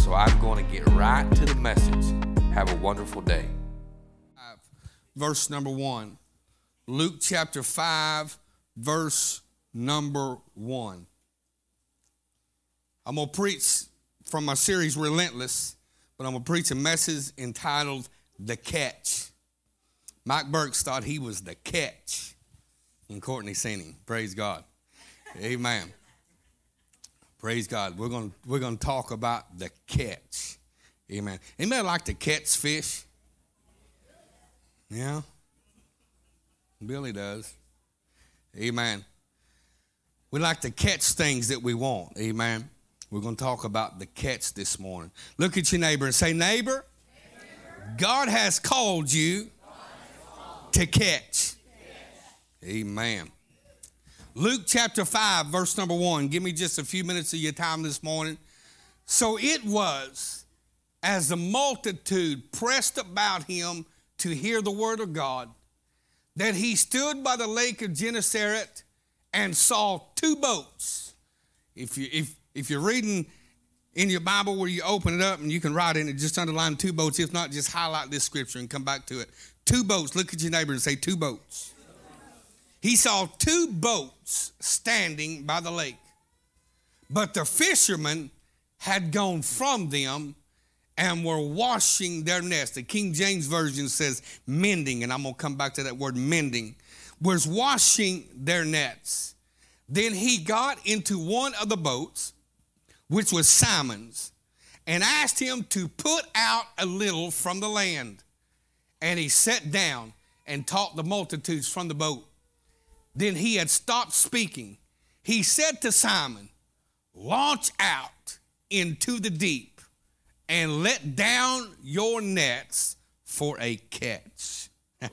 so I'm going to get right to the message. Have a wonderful day. Verse number one. Luke chapter 5, verse number 1. I'm going to preach from my series Relentless, but I'm going to preach a message entitled The Catch. Mike Burks thought he was the catch, and Courtney seen him. Praise God. Amen. Praise God. We're going we're to talk about the catch. Amen. Anybody like to catch fish? Yeah. Billy does. Amen. We like to catch things that we want. Amen. We're going to talk about the catch this morning. Look at your neighbor and say, Neighbor, neighbor God has called you to catch. Amen. Luke chapter 5, verse number 1. Give me just a few minutes of your time this morning. So it was as the multitude pressed about him to hear the word of God that he stood by the lake of Gennesaret and saw two boats. If, you, if, if you're reading in your Bible where you open it up and you can write in it, just underline two boats. If not, just highlight this scripture and come back to it. Two boats. Look at your neighbor and say, two boats. He saw two boats standing by the lake, but the fishermen had gone from them and were washing their nets. The King James Version says mending, and I'm going to come back to that word mending, was washing their nets. Then he got into one of the boats, which was Simon's, and asked him to put out a little from the land. And he sat down and taught the multitudes from the boat. Then he had stopped speaking. He said to Simon, Launch out into the deep and let down your nets for a catch.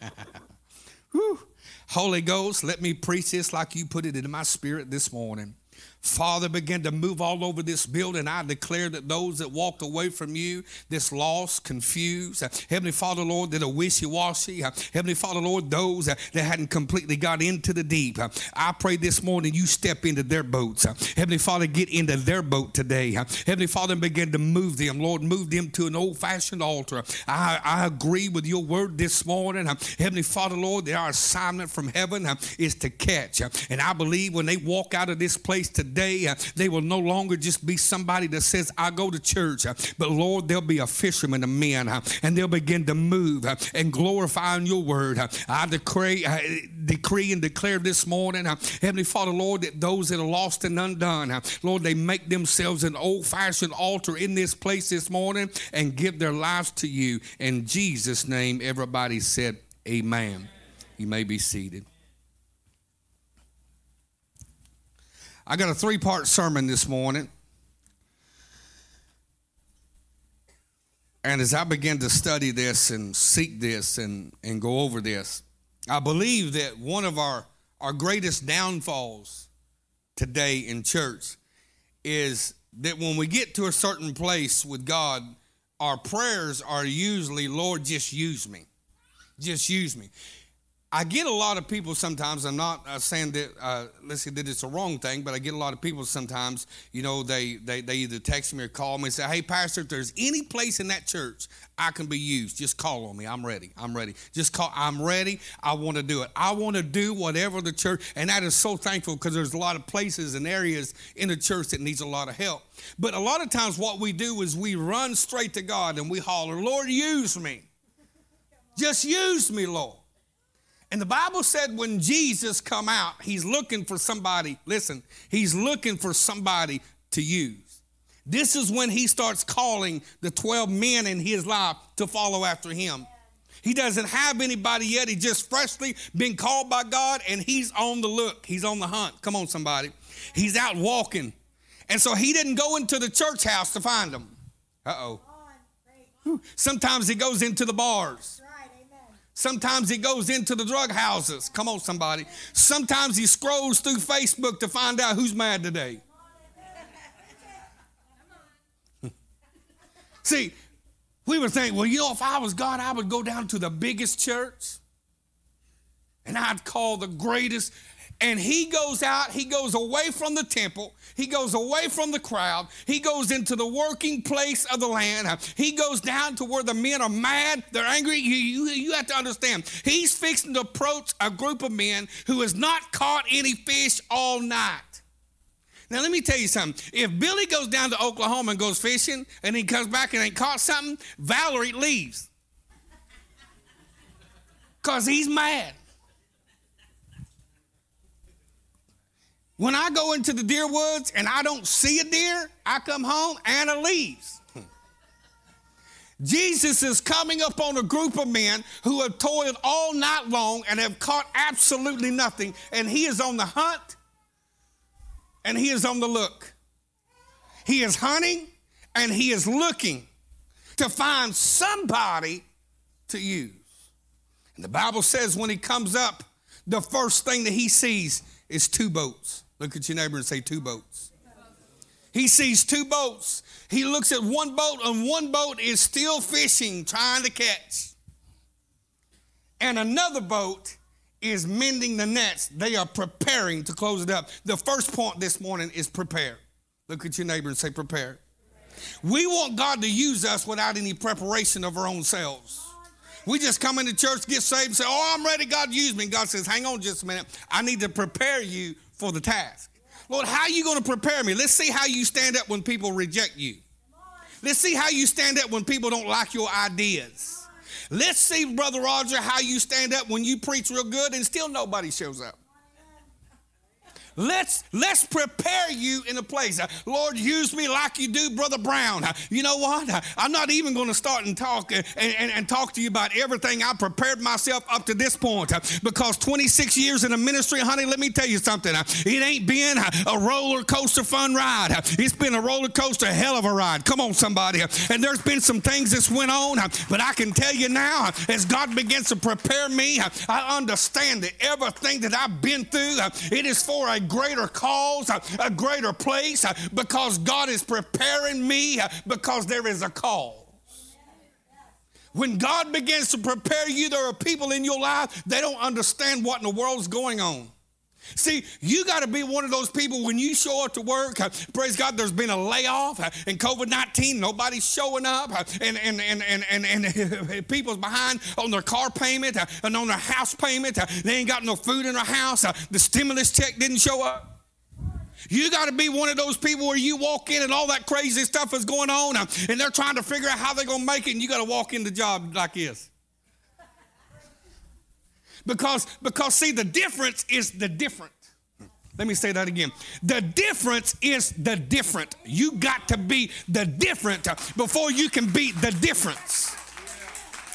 Holy Ghost, let me preach this like you put it in my spirit this morning. Father, begin to move all over this building. I declare that those that walked away from you, this lost, confused, uh, Heavenly Father, Lord, that are wishy washy, uh, Heavenly Father, Lord, those uh, that hadn't completely got into the deep, I pray this morning you step into their boats. Heavenly Father, get into their boat today. Heavenly Father, begin to move them. Lord, move them to an old fashioned altar. I, I agree with your word this morning. Heavenly Father, Lord, that our assignment from heaven is to catch. And I believe when they walk out of this place today, day, uh, they will no longer just be somebody that says, I go to church, uh, but Lord, they'll be a fisherman of men, uh, and they'll begin to move and glorify in your word. I decree, decree and declare this morning, Heavenly Father, Lord, that those that are lost and undone, Lord, they make themselves an old fashioned altar in this place this morning and give their lives to you. In Jesus' name, everybody said, Amen. You may be seated. I got a three part sermon this morning. And as I began to study this and seek this and, and go over this, I believe that one of our, our greatest downfalls today in church is that when we get to a certain place with God, our prayers are usually, Lord, just use me. Just use me. I get a lot of people sometimes. I'm not uh, saying that uh, let's say that it's a wrong thing, but I get a lot of people sometimes. You know, they they they either text me or call me and say, "Hey, pastor, if there's any place in that church I can be used, just call on me. I'm ready. I'm ready. Just call. I'm ready. I want to do it. I want to do whatever the church." And that is so thankful because there's a lot of places and areas in the church that needs a lot of help. But a lot of times, what we do is we run straight to God and we holler, "Lord, use me. Just use me, Lord." And the Bible said when Jesus come out, he's looking for somebody, listen, he's looking for somebody to use. This is when he starts calling the 12 men in his life to follow after him. He doesn't have anybody yet. He just freshly been called by God and he's on the look. He's on the hunt. Come on, somebody. He's out walking. And so he didn't go into the church house to find them. Uh oh. Sometimes he goes into the bars. Sometimes he goes into the drug houses. Come on, somebody. Sometimes he scrolls through Facebook to find out who's mad today. See, we would think, well, you know, if I was God, I would go down to the biggest church and I'd call the greatest and he goes out, he goes away from the temple, he goes away from the crowd, he goes into the working place of the land, he goes down to where the men are mad, they're angry. You, you, you have to understand, he's fixing to approach a group of men who has not caught any fish all night. Now, let me tell you something. If Billy goes down to Oklahoma and goes fishing and he comes back and ain't caught something, Valerie leaves. Because he's mad. When I go into the deer woods and I don't see a deer, I come home, and Anna leaves. Jesus is coming up on a group of men who have toiled all night long and have caught absolutely nothing, and he is on the hunt and he is on the look. He is hunting and he is looking to find somebody to use. And the Bible says when he comes up, the first thing that he sees is two boats. Look at your neighbor and say, two boats. He sees two boats. He looks at one boat, and one boat is still fishing, trying to catch. And another boat is mending the nets. They are preparing to close it up. The first point this morning is prepare. Look at your neighbor and say, prepare. We want God to use us without any preparation of our own selves. We just come into church, get saved, and say, Oh, I'm ready, God, use me. And God says, Hang on just a minute. I need to prepare you for the task. Lord, how are you going to prepare me? Let's see how you stand up when people reject you. Let's see how you stand up when people don't like your ideas. Let's see, Brother Roger, how you stand up when you preach real good and still nobody shows up. Let's let's prepare you in a place. Uh, Lord, use me like you do, Brother Brown. Uh, you know what? Uh, I'm not even going to start and talk uh, and, and, and, talk to you about everything I prepared myself up to this point. Uh, because 26 years in the ministry, honey, let me tell you something. Uh, it ain't been a roller coaster fun ride. It's been a roller coaster hell of a ride. Come on, somebody. And there's been some things that's went on, but I can tell you now, as God begins to prepare me, I understand that everything that I've been through, it is for a greater cause, a greater place, uh, because God is preparing me uh, because there is a cause. When God begins to prepare you, there are people in your life, they don't understand what in the world's going on. See, you got to be one of those people when you show up to work. praise God, there's been a layoff and COVID 19, nobody's showing up, and, and, and, and, and, and people's behind on their car payment and on their house payment. They ain't got no food in their house. The stimulus check didn't show up. You got to be one of those people where you walk in and all that crazy stuff is going on, and they're trying to figure out how they're going to make it, and you got to walk in the job like this. Because, because see, the difference is the different. Let me say that again. The difference is the different. You got to be the different before you can be the difference.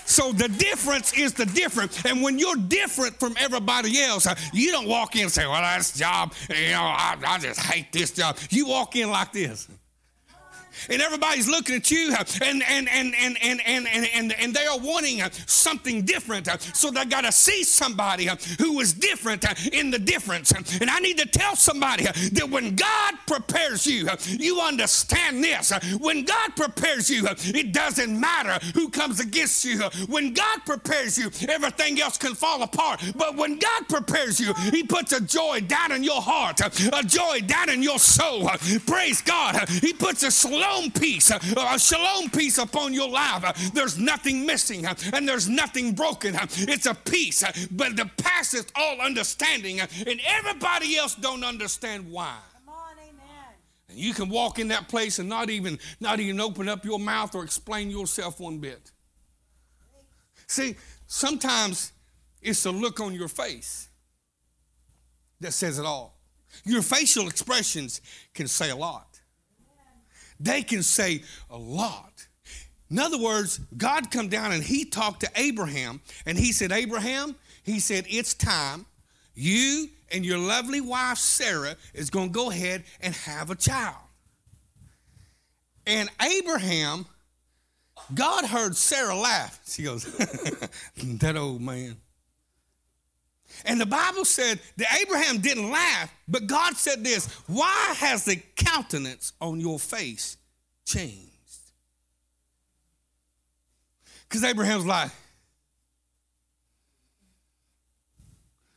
So the difference is the different. And when you're different from everybody else, you don't walk in and say, Well, that's job, you know, I, I just hate this job. You walk in like this and everybody's looking at you uh, and and and and and and and, and, they are wanting uh, something different uh, so they got to see somebody who is different in the difference. And i need to tell somebody that when god prepares you you understand this when god prepares you it doesn't matter who comes against you when god prepares you everything else can fall apart. But when god prepares you he puts a joy down in your heart a joy down in your soul. Praise god. He puts a shalom peace, uh, a shalom peace upon your life. Uh, there's nothing missing uh, and there's nothing broken. It's a peace, but the passeth all understanding, and everybody else don't understand why. And you can walk in that place and not even not even open up your mouth or explain yourself one bit. See, sometimes it's the look on your face that says it all. Your facial expressions can say a lot they can say a lot. In other words, God come down and he talked to Abraham and he said, Abraham, he said, it's time. You and your lovely wife Sarah is going to go ahead and have a child. And Abraham God heard Sarah laugh. She goes, That old man. And the Bible said that Abraham didn't laugh, but God said this Why has the countenance on your face changed? Because Abraham's like,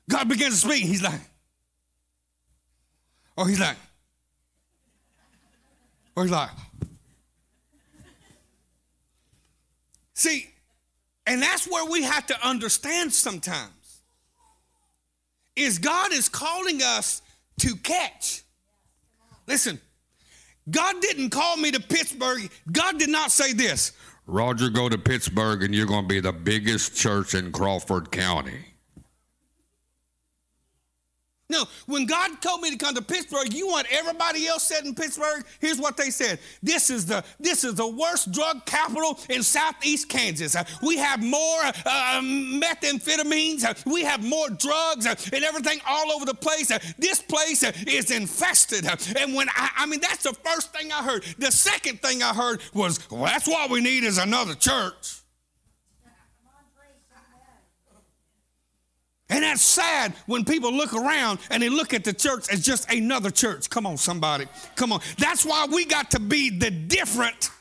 God begins to speak. He's like, or he's like, or he's like, see, and that's where we have to understand sometimes is God is calling us to catch. Listen, God didn't call me to Pittsburg. God did not say this. Roger, go to Pittsburg and you're going to be the biggest church in Crawford County. No, when God told me to come to Pittsburg, you want everybody else said in Pittsburg? Here's what they said. This is the this is the worst drug capital in southeast Kansas. Uh, we have more uh, methamphetamines. Uh, we have more drugs uh, and everything all over the place. This place is infested. and when I, I mean, that's the first thing I heard. The second thing I heard was, well, that's what we need is another church. And that's sad when people look around and they look at the church as just another church. Come on, somebody. Come on. That's why we got to be the different.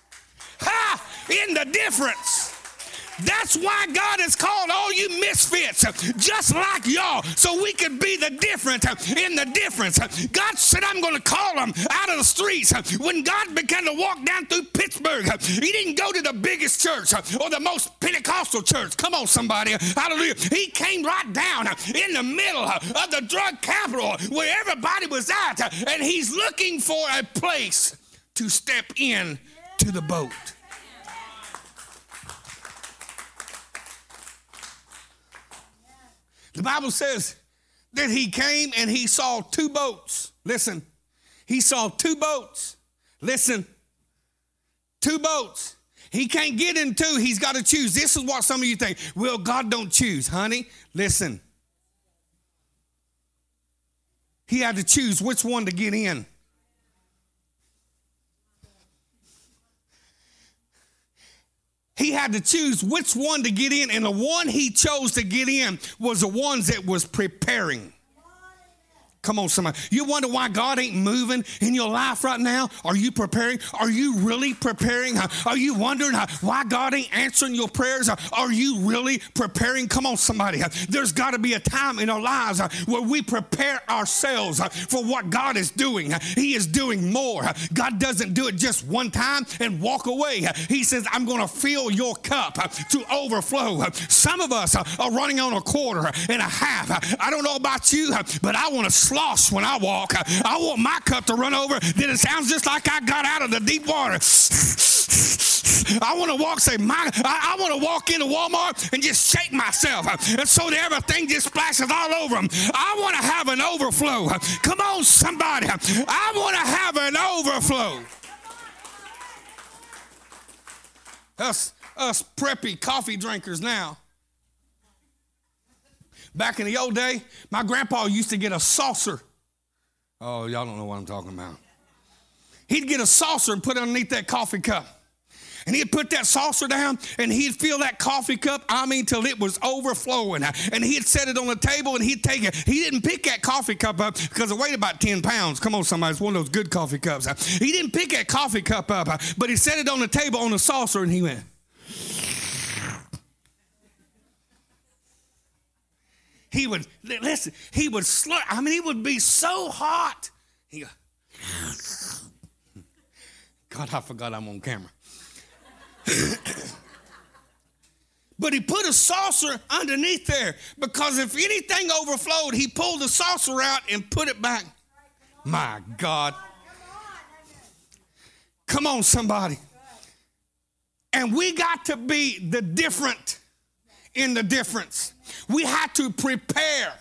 Ha! In the difference. That's why God has called all you misfits just like y'all so we could be the difference in the difference. God said, I'm going to call them out of the streets. When God began to walk down through Pittsburg, He didn't go to the biggest church or the most Pentecostal church. Come on, somebody. Hallelujah. He came right down in the middle of the drug capital where everybody was at, and He's looking for a place to step in to the boat. The Bible says that he came and he saw two boats. Listen, he saw two boats. Listen, two boats. He can't get in two, he's got to choose. This is what some of you think. Well, God don't choose, honey. Listen. He had to choose which one to get in. He had to choose which one to get in and the one he chose to get in was the ones that was preparing Come on, somebody. You wonder why God ain't moving in your life right now? Are you preparing? Are you really preparing? Are you wondering why God ain't answering your prayers? Are you really preparing? Come on, somebody. There's got to be a time in our lives where we prepare ourselves for what God is doing. He is doing more. God doesn't do it just one time and walk away. He says, I'm going to fill your cup to overflow. Some of us are running on a quarter and a half. I don't know about you, but I want to lost when I walk. I want my cup to run over. Then it sounds just like I got out of the deep water. I want to walk, say, my, I, I want to walk into Walmart and just shake myself. And so that everything just splashes all over them. I want to have an overflow. Come on, somebody. I want to have an overflow. Us, us preppy coffee drinkers now. Back in the old day, my grandpa used to get a saucer. Oh, y'all don't know what I'm talking about. He'd get a saucer and put it underneath that coffee cup. And he'd put that saucer down and he'd fill that coffee cup, I mean, till it was overflowing. And he'd set it on the table and he'd take it. He didn't pick that coffee cup up because it weighed about 10 pounds. Come on, somebody, it's one of those good coffee cups. He didn't pick that coffee cup up, but he set it on the table on the saucer and he went, He would, listen, he would slur. I mean, he would be so hot. He go, God, I forgot I'm on camera. but he put a saucer underneath there because if anything overflowed, he pulled the saucer out and put it back. My God. Come on, somebody. And we got to be the different in the difference. We had to prepare.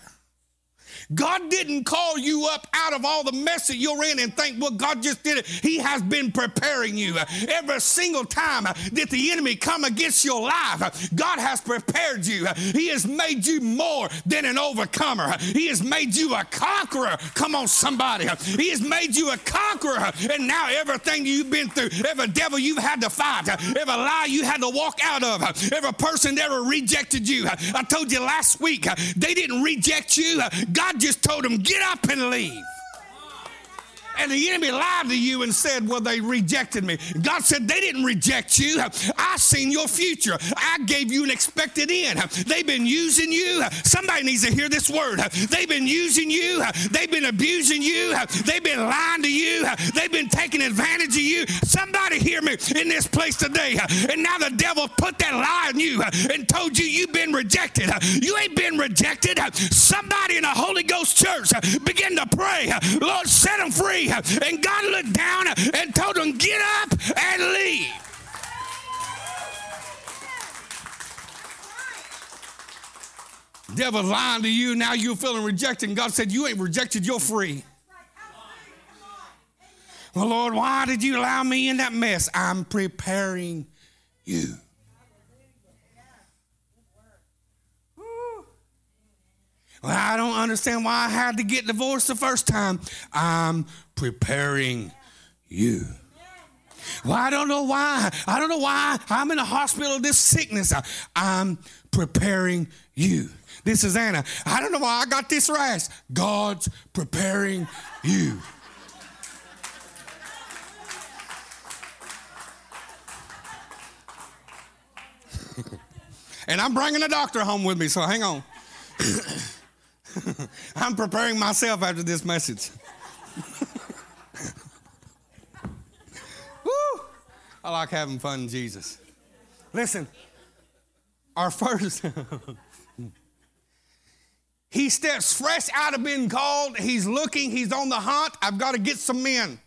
God didn't call you up out of all the mess that you're in and think, well, God just did it. He has been preparing you. Every single time that the enemy come against your life, God has prepared you. He has made you more than an overcomer. He has made you a conqueror. Come on, somebody. He has made you a conqueror. And now everything you've been through, every devil you've had to fight, every lie you had to walk out of, every person that ever rejected you. I told you last week, they didn't reject you. God just told them, get up and leave. And the enemy lied to you and said, Well, they rejected me. God said, They didn't reject you. I seen your future. I gave you an expected end. They've been using you. Somebody needs to hear this word. They've been using you. They've been abusing you. They've been lying to you. They've been taking advantage of you. Somebody hear me in this place today. And now the devil put that lie on you and told you you've been rejected. You ain't been rejected. Somebody in a Holy Ghost church begin to pray. Lord, set them free. And God looked down and told them, Get up and leave. Devil lying to you, now you're feeling rejected. And God said, You ain't rejected, you're free. Well, Lord, why did you allow me in that mess? I'm preparing you. Well, I don't understand why I had to get divorced the first time. I'm preparing you. Well, I don't know why. I don't know why I'm in the hospital this sickness. I'm preparing you. This is Anna. I don't know why I got this rash. God's preparing you. and I'm bringing a doctor home with me, so hang on. I'm preparing myself after this message. Woo! I like having fun in Jesus. Listen, our first, he steps fresh out of being called. He's looking, he's on the hunt. I've got to get some men.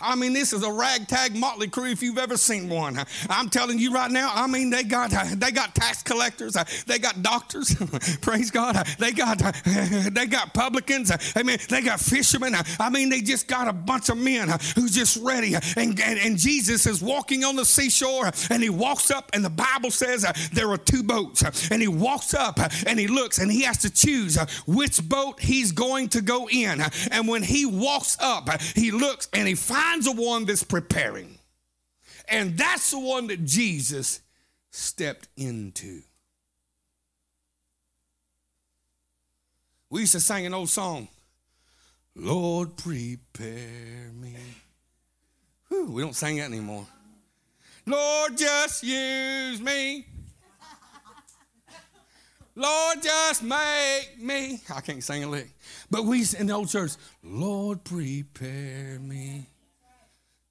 I mean, this is a ragtag motley crew if you've ever seen one. I'm telling you right now. I mean, they got they got tax collectors, they got doctors. Praise God. They got they got publicans. I mean, they got fishermen. I mean, they just got a bunch of men who's just ready. And, and, and Jesus is walking on the seashore, and he walks up, and the Bible says there are two boats, and he walks up and he looks, and he has to choose which boat he's going to go in. And when he walks up, he looks and he finds finds the one that's preparing. And that's the one that Jesus stepped into. We used to sing an old song, Lord, prepare me. Whew, we don't sing that anymore. Lord, just use me. Lord, just make me. I can't sing a lick. But we in the old church, Lord, prepare me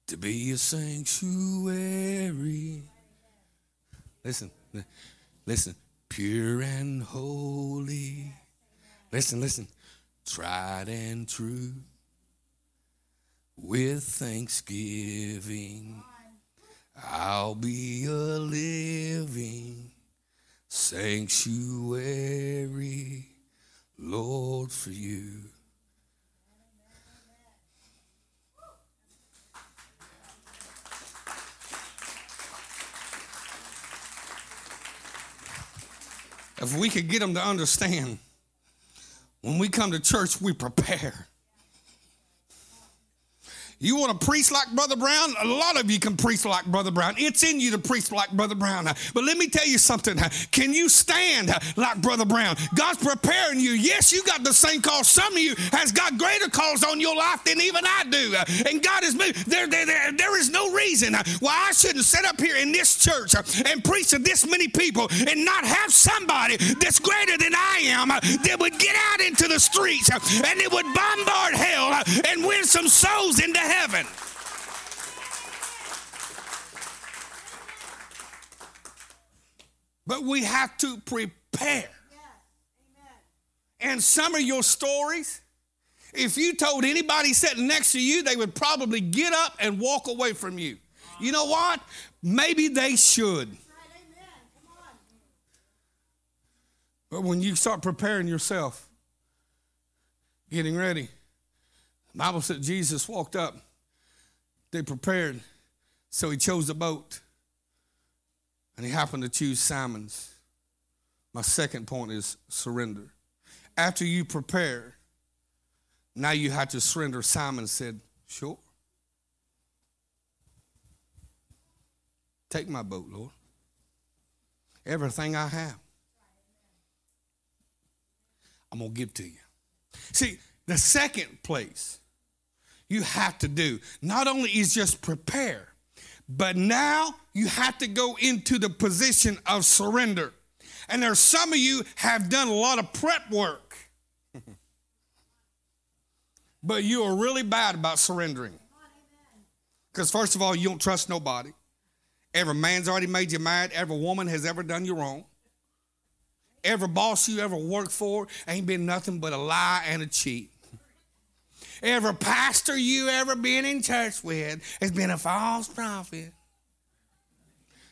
to be a sanctuary. Listen, listen, pure and holy. Listen, listen, tried and true. With thanksgiving, I'll be a living sanctuary, Lord, for you. If we could get them to understand when we come to church, we prepare. You want to preach like Brother Brown? A lot of you can preach like Brother Brown. It's in you to preach like Brother Brown. But let me tell you something. Can you stand like Brother Brown? God's preparing you. Yes, you got the same call. Some of you has got greater calls on your life than even I do. And God is moving. There, there, there, there is no reason why I shouldn't sit up here in this church and preach to this many people and not have somebody that's greater than I am that would get out into the streets and it would bombard hell and win some souls into heaven. But we have to prepare. And some of your stories, if you told anybody sitting next to you, they would probably get up and walk away from you. You know what? Maybe they should. But when you start preparing yourself, getting ready. Bible said Jesus walked up. They prepared. So he chose a boat. And he happened to choose Simon's. My second point is surrender. After you prepare, now you have to surrender. Simon said, Sure. Take my boat, Lord. Everything I have, I'm going to give to you. See, the second place you have to do not only is just prepare, but now you have to go into the position of surrender. And there's some of you have done a lot of prep work. but you are really bad about surrendering. Because first of all, you don't trust nobody. Every man's already made you mad. Every woman has ever done you wrong. Every boss you ever worked for ain't been nothing but a lie and a cheat. Every pastor you ever been in church with has been a false prophet.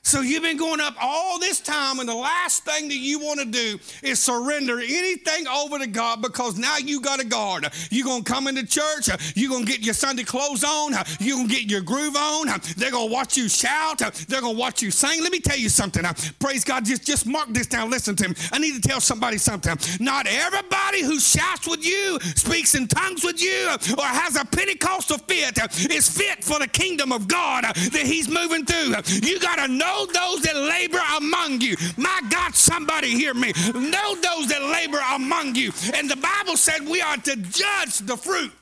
So you've been going up all this time, and the last thing that you want to do is surrender anything over to God because now you got a guard. You're going to come into church, you're going to get your Sunday clothes on, you're going to get your groove on, they're going to watch you shout, they're going to watch you sing. Let me tell you something. Praise God, just, just mark this down. Listen to me. I need to tell somebody something. Not everybody who shouts with you, speaks in tongues with you, or has a Pentecostal fit is fit for the kingdom of God that He's moving through. You got to know Know those that labor among you. My God, somebody hear me. Know those that labor among you. And the Bible said we are to judge the fruit.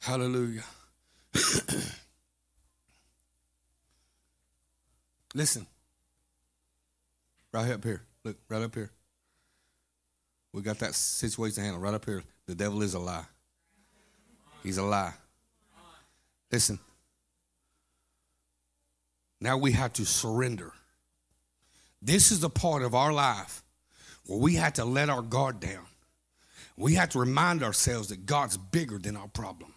Hallelujah. Listen. Right up here. Look, right up here. We got that situation handled right up here. The devil is a lie. He's a lie. Listen. Now we have to surrender. This is the part of our life where we have to let our guard down. We have to remind ourselves that God's bigger than our problem.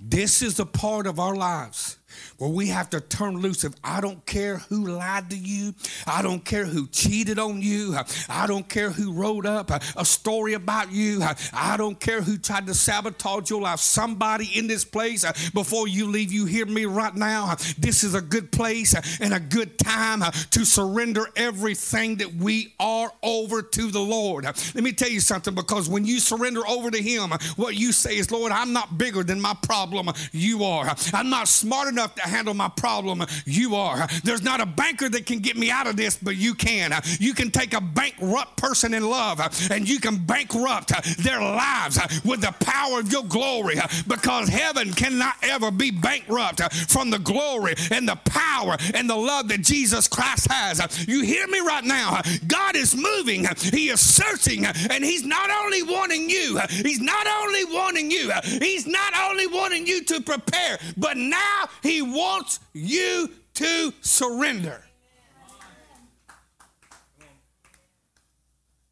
This is the part of our lives where we have to turn loose of I don't care who lied to you, I don't care who cheated on you, I don't care who wrote up a story about you, I don't care who tried to sabotage your life. Somebody in this place, before you leave, you hear me right now. This is a good place and a good time to surrender everything that we are over to the Lord. Let me tell you something because when you surrender over to Him, what you say is, Lord, I'm not bigger than my problem, you are. I'm not smart enough enough to handle my problem. You are. There's not a banker that can get me out of this, but you can. You can take a bankrupt person in love and you can bankrupt their lives with the power of your glory because heaven cannot ever be bankrupt from the glory and the power and the love that Jesus Christ has. You hear me right now? God is moving, He is searching, and He's not only wanting you, He's not only wanting you, He's not only wanting you to prepare, but now He he wants you to surrender.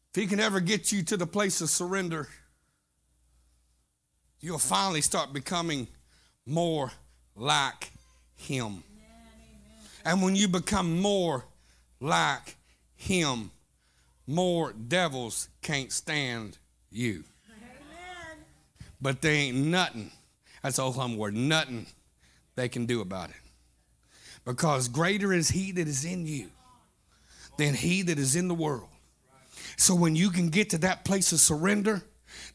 If He can ever get you to the place of surrender, you'll finally start becoming more like Him. And when you become more like Him, more devils can't stand you. But they ain't nothing. That's all I'm word. Nothing they can do about it. Because greater is He that is in you than He that is in the world. So when you can get to that place of surrender,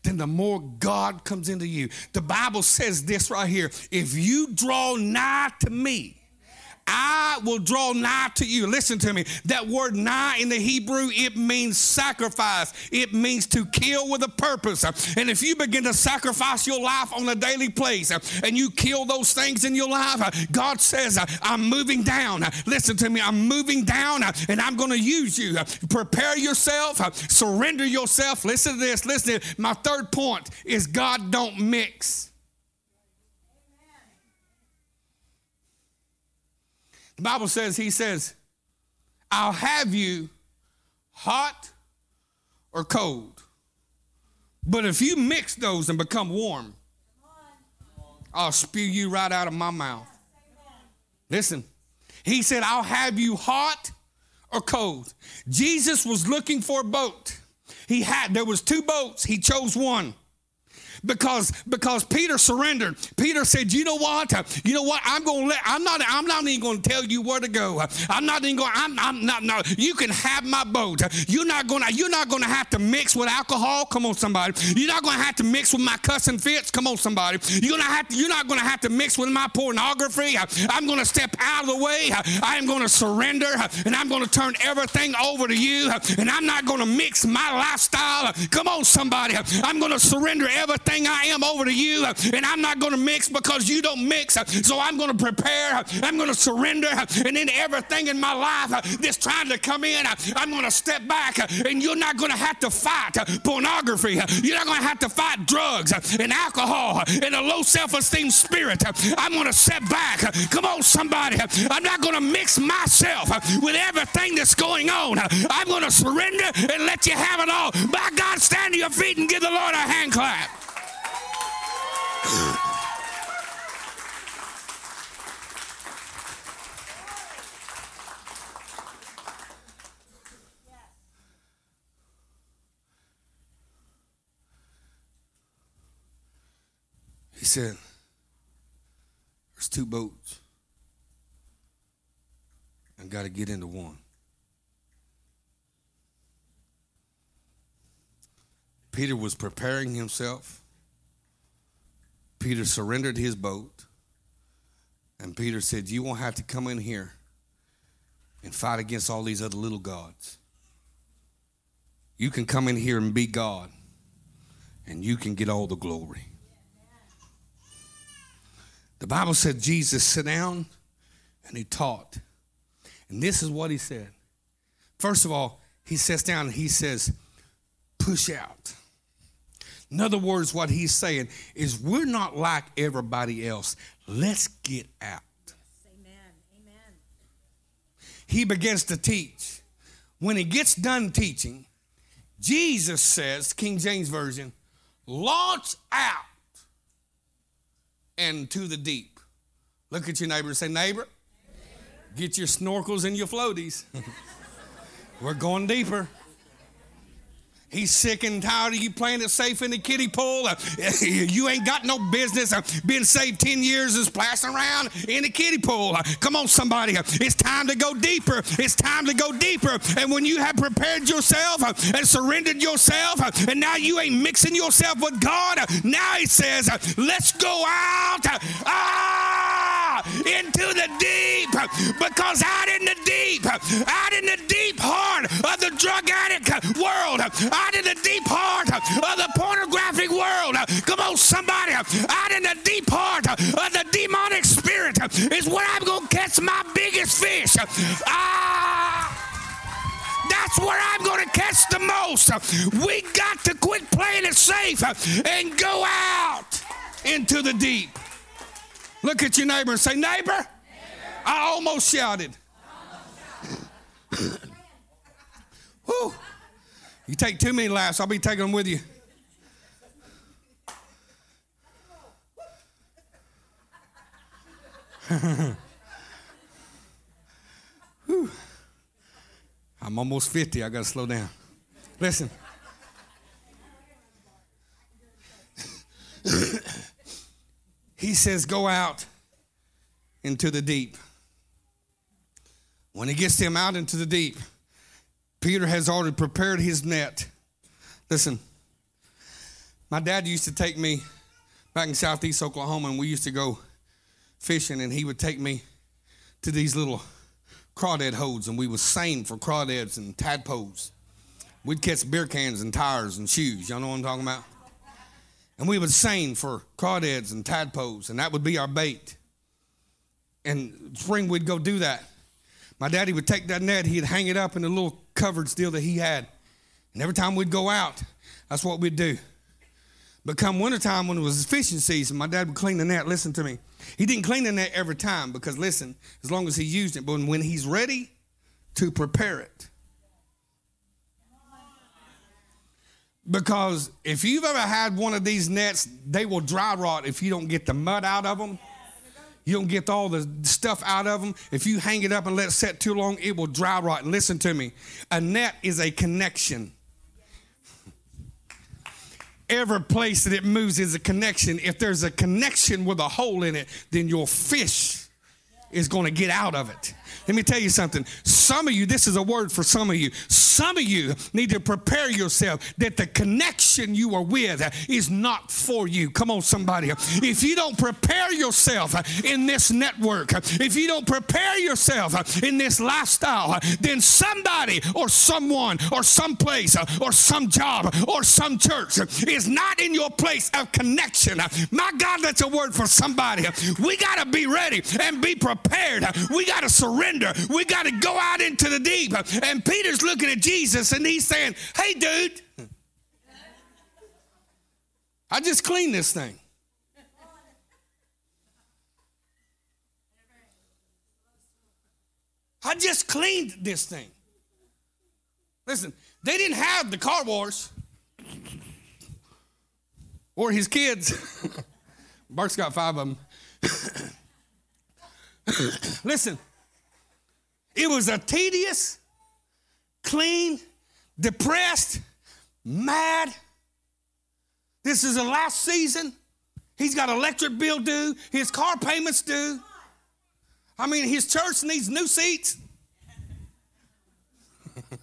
then the more God comes into you. The Bible says this right here if you draw nigh to me, I will draw nigh to you. Listen to me. That word nigh in the Hebrew, it means sacrifice. It means to kill with a purpose. And if you begin to sacrifice your life on a daily place and you kill those things in your life, God says, I'm moving down. Listen to me. I'm moving down and I'm going to use you. Prepare yourself, surrender yourself. Listen to this. Listen. To My third point is God don't mix. The Bible says, He says, I'll have you hot or cold. But if you mix those and become warm, I'll spew you right out of my mouth. Listen, he said, I'll have you hot or cold. Jesus was looking for a boat. He had there was two boats. He chose one because because Peter surrendered. Peter said, "You know what? You know what? I'm going to let. I'm not. I'm not even going to tell you where to go. I'm not even going. I'm, I'm not. No, you can have my boat. You're not going to. You're not going to have to mix with alcohol. Come on, somebody. You're not going to have to mix with my cussing fits. Come on, somebody. You're gonna have to. You're not going to have to mix with my pornography. I'm going to step out of the way. I am going to surrender, and I'm going to turn everything over to you. And I'm not going to mix my lifestyle. Come on, somebody. I'm going to surrender everything everything I am over to you, and I'm not going to mix because you don't mix. So I'm going to prepare, I'm going to surrender, and then everything in my life that's trying to come in, I'm going to step back, and you're not going to have to fight pornography. You're not going to have to fight drugs and alcohol and a low self esteem spirit. I'm going to step back. Come on, somebody. I'm not going to mix myself with everything that's going on. I'm going to surrender and let you have it all. By God, stand to your feet and give the Lord a hand clap. He said, There's two boats. I got to get into one. Peter was preparing himself Peter surrendered his boat. And Peter said, You won't have to come in here and fight against all these other little gods. You can come in here and be God, and you can get all the glory. The Bible said Jesus sat down and he taught. And this is what he said. First of all, he sits down and he says, Push out. In other words, what he's saying is we're not like everybody else. Let's get out. Amen. Amen. He begins to teach. When he gets done teaching, Jesus says, King James Version, launch out and to the deep. Look at your neighbor and say, neighbor, get your snorkels and your floaties. We're going deeper. He's sick and tired of you playing it safe in the kiddie pool. Uh, you ain't got no business uh, being saved 10 years and splashing around in the kiddie pool. Uh, come on, somebody. It's time to go deeper. It's time to go deeper. And when you have prepared yourself and surrendered yourself, and now you ain't mixing yourself with God, now he says, let's go out. Ah, into the deep. Because out in the deep, out in the deep heart drug addict world, out in the deep heart of the pornographic world. Come on, somebody. Out in the deep heart of the demonic spirit is where I'm going to catch my biggest fish. Ah! That's where I'm going to catch the most. We got to quit playing it safe and go out into the deep. Look at your neighbor and say, Neighbor, neighbor. I almost shouted. I almost shouted. You take too many laughs, I'll be taking them with you. I'm almost 50. I got to slow down. Listen. he says, Go out into the deep. When he gets them out into the deep, Peter has already prepared his net. Listen, my dad used to take me back in southeast Oklahoma, and we used to go fishing, and he would take me to these little crawdad holes, and we would seine for crawdads and tadpoles. We'd catch beer cans and tires and shoes. Y'all know what I'm talking about? And we would seine for crawdads and tadpoles, and that would be our bait. And spring, we'd go do that. My daddy would take that net, he'd hang it up in a little covered still that he had. And every time we'd go out, that's what we'd do. But come wintertime when it was fishing season, my dad would clean the net. Listen to me. He didn't clean the net every time because, listen, as long as he used it, but when he's ready to prepare it. Because if you've ever had one of these nets, they will dry rot if you don't get the mud out of them. You don't get all the stuff out of them. If you hang it up and let it set too long, it will dry rot. And listen to me a net is a connection. Every place that it moves is a connection. If there's a connection with a hole in it, then your fish is going to get out of it. Let me tell you something. Some of you, this is a word for some of you. Some of you need to prepare yourself that the connection you are with is not for you. Come on, somebody. If you don't prepare yourself in this network, if you don't prepare yourself in this lifestyle, then somebody or someone or some place or some job or some church is not in your place of connection. My God, that's a word for somebody. We got to be ready and be prepared. We got to surrender surrender. We got to go out into the deep. And Peter's looking at Jesus and he's saying, Hey, dude, I just cleaned this thing. I just cleaned this thing. Listen, they didn't have the car wash or his kids. Bart's got five of them. Listen, it was a tedious, clean, depressed, mad. This is the last season. He's got electric bill due, his car payments due. I mean, his church needs new seats.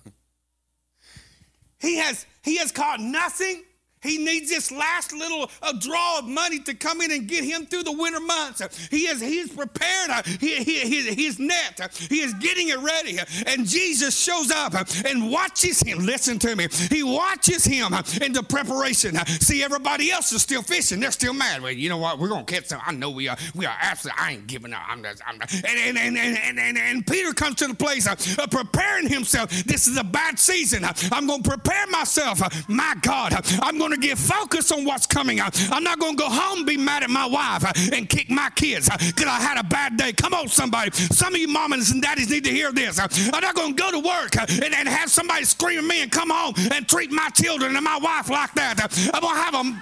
he has he has caught nothing he needs this last little uh, draw of money to come in and get him through the winter months. He is he's prepared uh, he, he, his net. Uh, he is getting it ready. Uh, and Jesus shows up uh, and watches him. Listen to me. He watches him in the preparation. See, everybody else is still fishing. They're still mad. Well, you know what? We're gonna catch some. I know we are. We are absolutely. I ain't giving up. I'm just. I'm just. And, and, and, and, and, and Peter comes to the place of preparing himself. This is a bad season. I'm gonna prepare myself. My God, I'm gonna going to get focused on what's coming. I'm not going to go home and be mad at my wife uh, and kick my kids uh, because I had a bad day. Come on, somebody. Some of you mamas and daddies need to hear this. Uh, I'm not going to go to work and, and have somebody scream at me and come home and treat my children and my wife like that. I'm going to have them.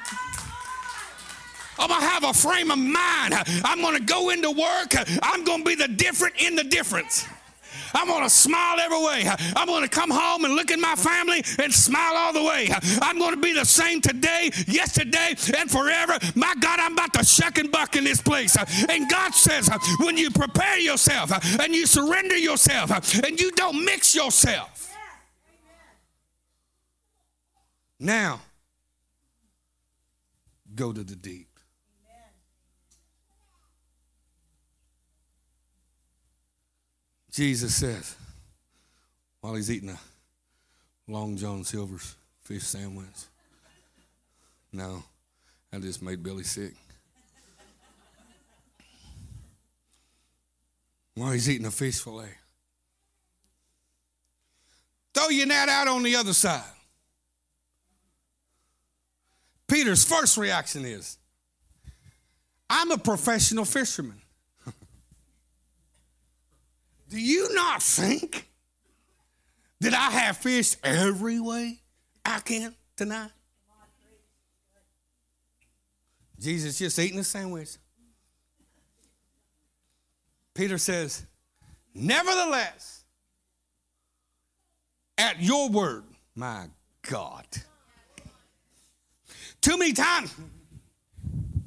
I'm to have a frame of mind. I'm to go into work. I'm to be the different in the difference. I'm going to smile every way. I'm going to come home and look at my family and smile all the way. I'm going to be the same today, yesterday, and forever. My God, I'm about to shuck and buck in this place. And God says, when you prepare yourself and you surrender yourself and you don't mix yourself, now go to the deep. Jesus says while he's eating a Long John Silver's fish sandwich. No, I just made Billy sick. While he's eating a fish fillet. Throw your net out on the other side. Peter's first reaction is, I'm a professional fisherman. Do you not think that I have fished every way I can tonight? Jesus just eating a sandwich. Peter says, Nevertheless, at your word, my God. Too many times.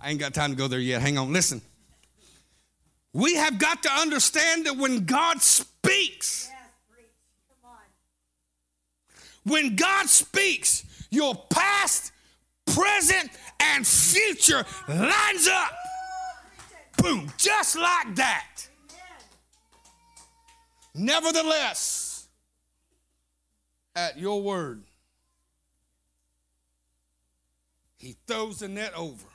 I ain't got time to go there yet. Hang on, listen. We have got to understand that when God speaks, when God speaks, your past, present, and future lines up. Boom, just like that. Nevertheless, at your word, he throws the net over.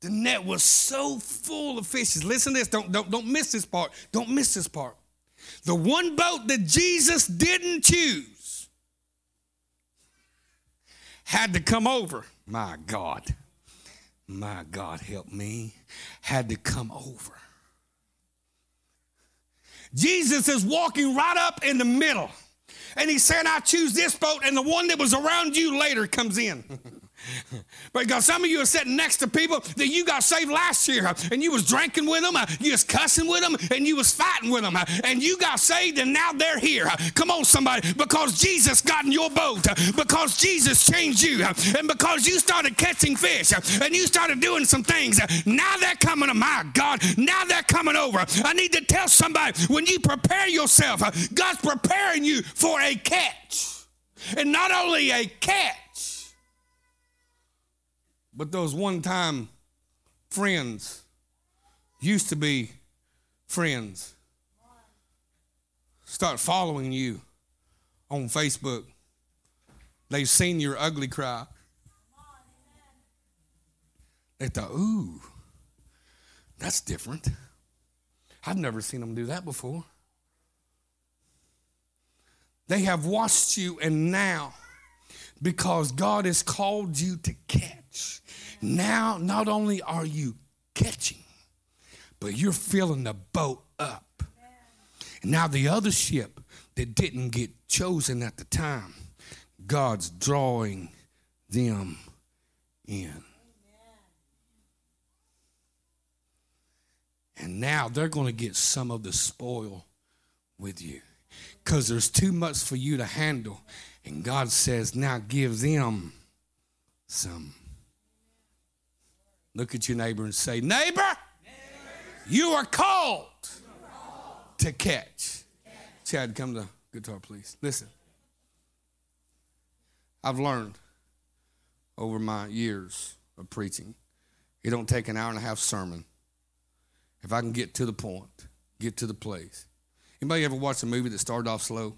The net was so full of fishes. Listen to this. Don't, don't, don't miss this part. Don't miss this part. The one boat that Jesus didn't choose had to come over. My God. My God, help me. Had to come over. Jesus is walking right up in the middle. And he's saying, I choose this boat, and the one that was around you later comes in. Because some of you are sitting next to people that you got saved last year and you was drinking with them, uh, you was cussing with them, and you was fighting with them, uh, and you got saved and now they're here. Uh, come on, somebody, because Jesus got in your boat, because Jesus changed you, and because you started catching fish and you started doing some things. Now they're coming to my God. Now they're coming over. I need to tell somebody when you prepare yourself, God's preparing you for a catch. And not only a catch, but those one time friends used to be friends start following you on Facebook. They've seen your ugly cry. They thought, ooh, that's different. I've never seen them do that before. They have watched you, and now, because God has called you to catch, now not only are you catching, but you're filling the boat up. Now the other ship that didn't get chosen at the time, God's drawing them in. And now they're going to get some of the spoil with you because there's too much for you to handle. And God says, now give them some. Look at your neighbor and say, Neighbor, you are called to catch. Chad, come to guitar, please. Listen. I've learned over my years of preaching, it don't take an hour and a half sermon. If I can get to the point, get to the place. Anybody ever watch a movie that started off slow?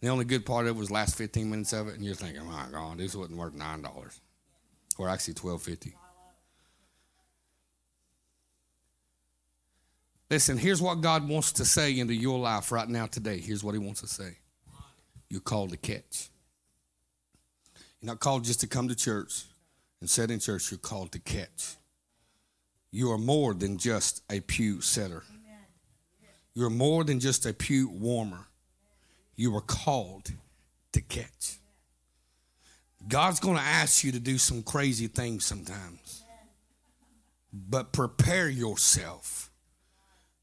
The only good part of it was last 15 minutes of it, and you're thinking, my God, this wasn't worth $9. Or actually 12.50. Listen, here's what God wants to say into your life right now today. Here's what He wants to say. You're called to catch. You're not called just to come to church and sit in church. You're called to catch. You are more than just a pew setter. You're more than just a pew warmer. You are called to catch. God's going to ask you to do some crazy things sometimes. But prepare yourself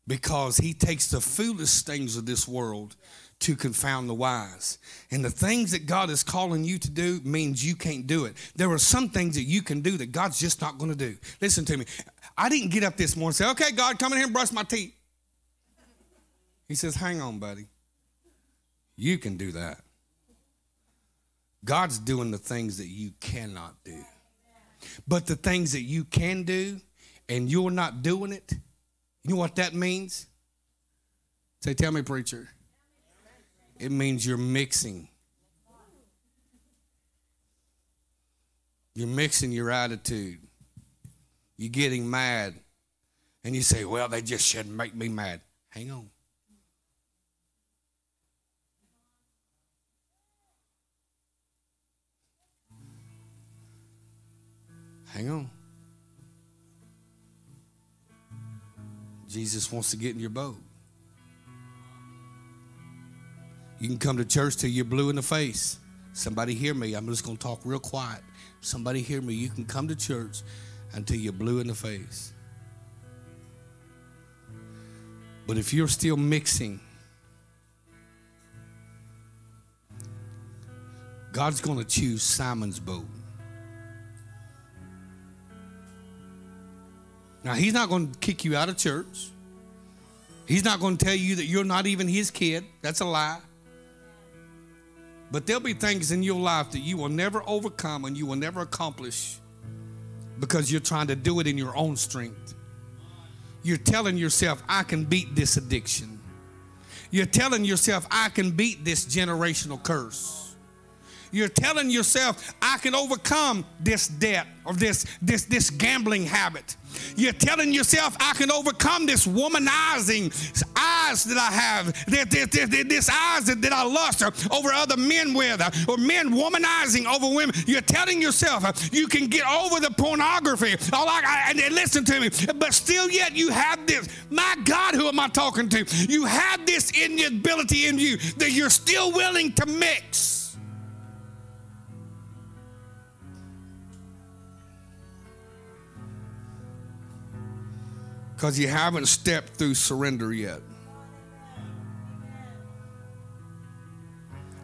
because he takes the foolish things of this world to confound the wise. And the things that God is calling you to do means you can't do it. There are some things that you can do that God's just not going to do. Listen to me. I didn't get up this morning and say, okay, God, come in here and brush my teeth. He says, hang on, buddy. You can do that. God's doing the things that you cannot do. But the things that you can do and you're not doing it, you know what that means? Say, tell me, preacher. It means you're mixing. You're mixing your attitude. You're getting mad. And you say, well, they just shouldn't make me mad. Hang on. Hang on. Jesus wants to get in your boat. You can come to church till you're blue in the face. Somebody hear me. I'm just going to talk real quiet. Somebody hear me. You can come to church until you're blue in the face. But if you're still mixing, God's going to choose Simon's boat. Now, he's not going to kick you out of church. He's not going to tell you that you're not even his kid. That's a lie. But there'll be things in your life that you will never overcome and you will never accomplish because you're trying to do it in your own strength. You're telling yourself, I can beat this addiction. You're telling yourself, I can beat this generational curse. You're telling yourself, I can overcome this debt or this, this, this gambling habit. You're telling yourself, I can overcome this womanizing eyes that I have, this, this, this eyes that, that I lust over other men with, or men womanizing over women. You're telling yourself you can get over the pornography. I, and listen to me, but still yet you have this. My God, who am I talking to? You have this inability in you that you're still willing to mix. Because you haven't stepped through surrender yet.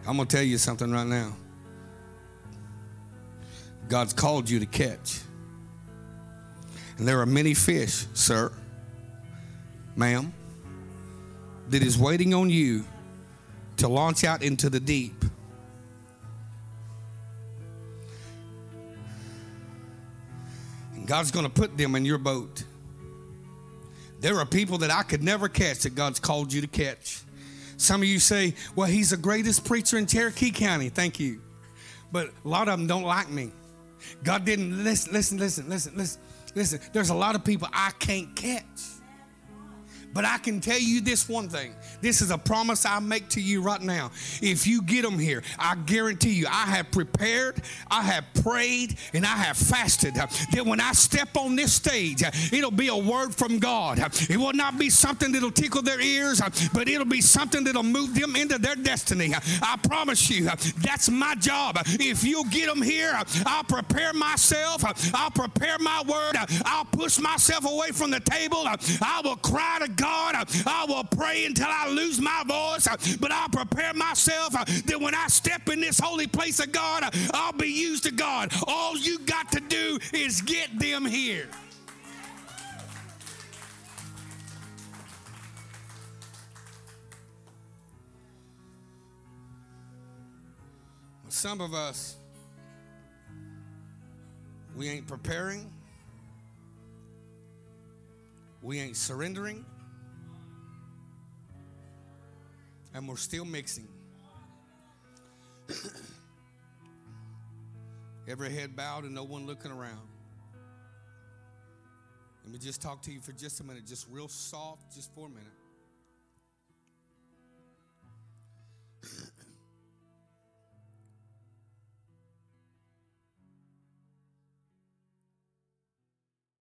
I'm going to tell you something right now. God's called you to catch. And there are many fish, sir, ma'am, that is waiting on you to launch out into the deep. And God's going to put them in your boat. There are people that I could never catch that God's called you to catch. Some of you say, well, he's the greatest preacher in Cherokee County. Thank you. But a lot of them don't like me. God didn't listen, listen, listen, listen, listen, listen. There's a lot of people I can't catch. But I can tell you this one thing. This is a promise I make to you right now. If you get them here, I guarantee you, I have prepared, I have prayed, and I have fasted. That when I step on this stage, it'll be a word from God. It will not be something that'll tickle their ears, but it'll be something that'll move them into their destiny. I promise you, that's my job. If you'll get them here, I'll prepare myself, I'll prepare my word, I'll push myself away from the table, I will cry to God God, I will pray until I lose my voice, but I'll prepare myself that when I step in this holy place of God, I'll be used to God. All you got to do is get them here. Some of us, we ain't preparing, we ain't surrendering and we're still mixing. Every head bowed and no one looking around. Let me just talk to you for just a minute, just real soft, just for a minute.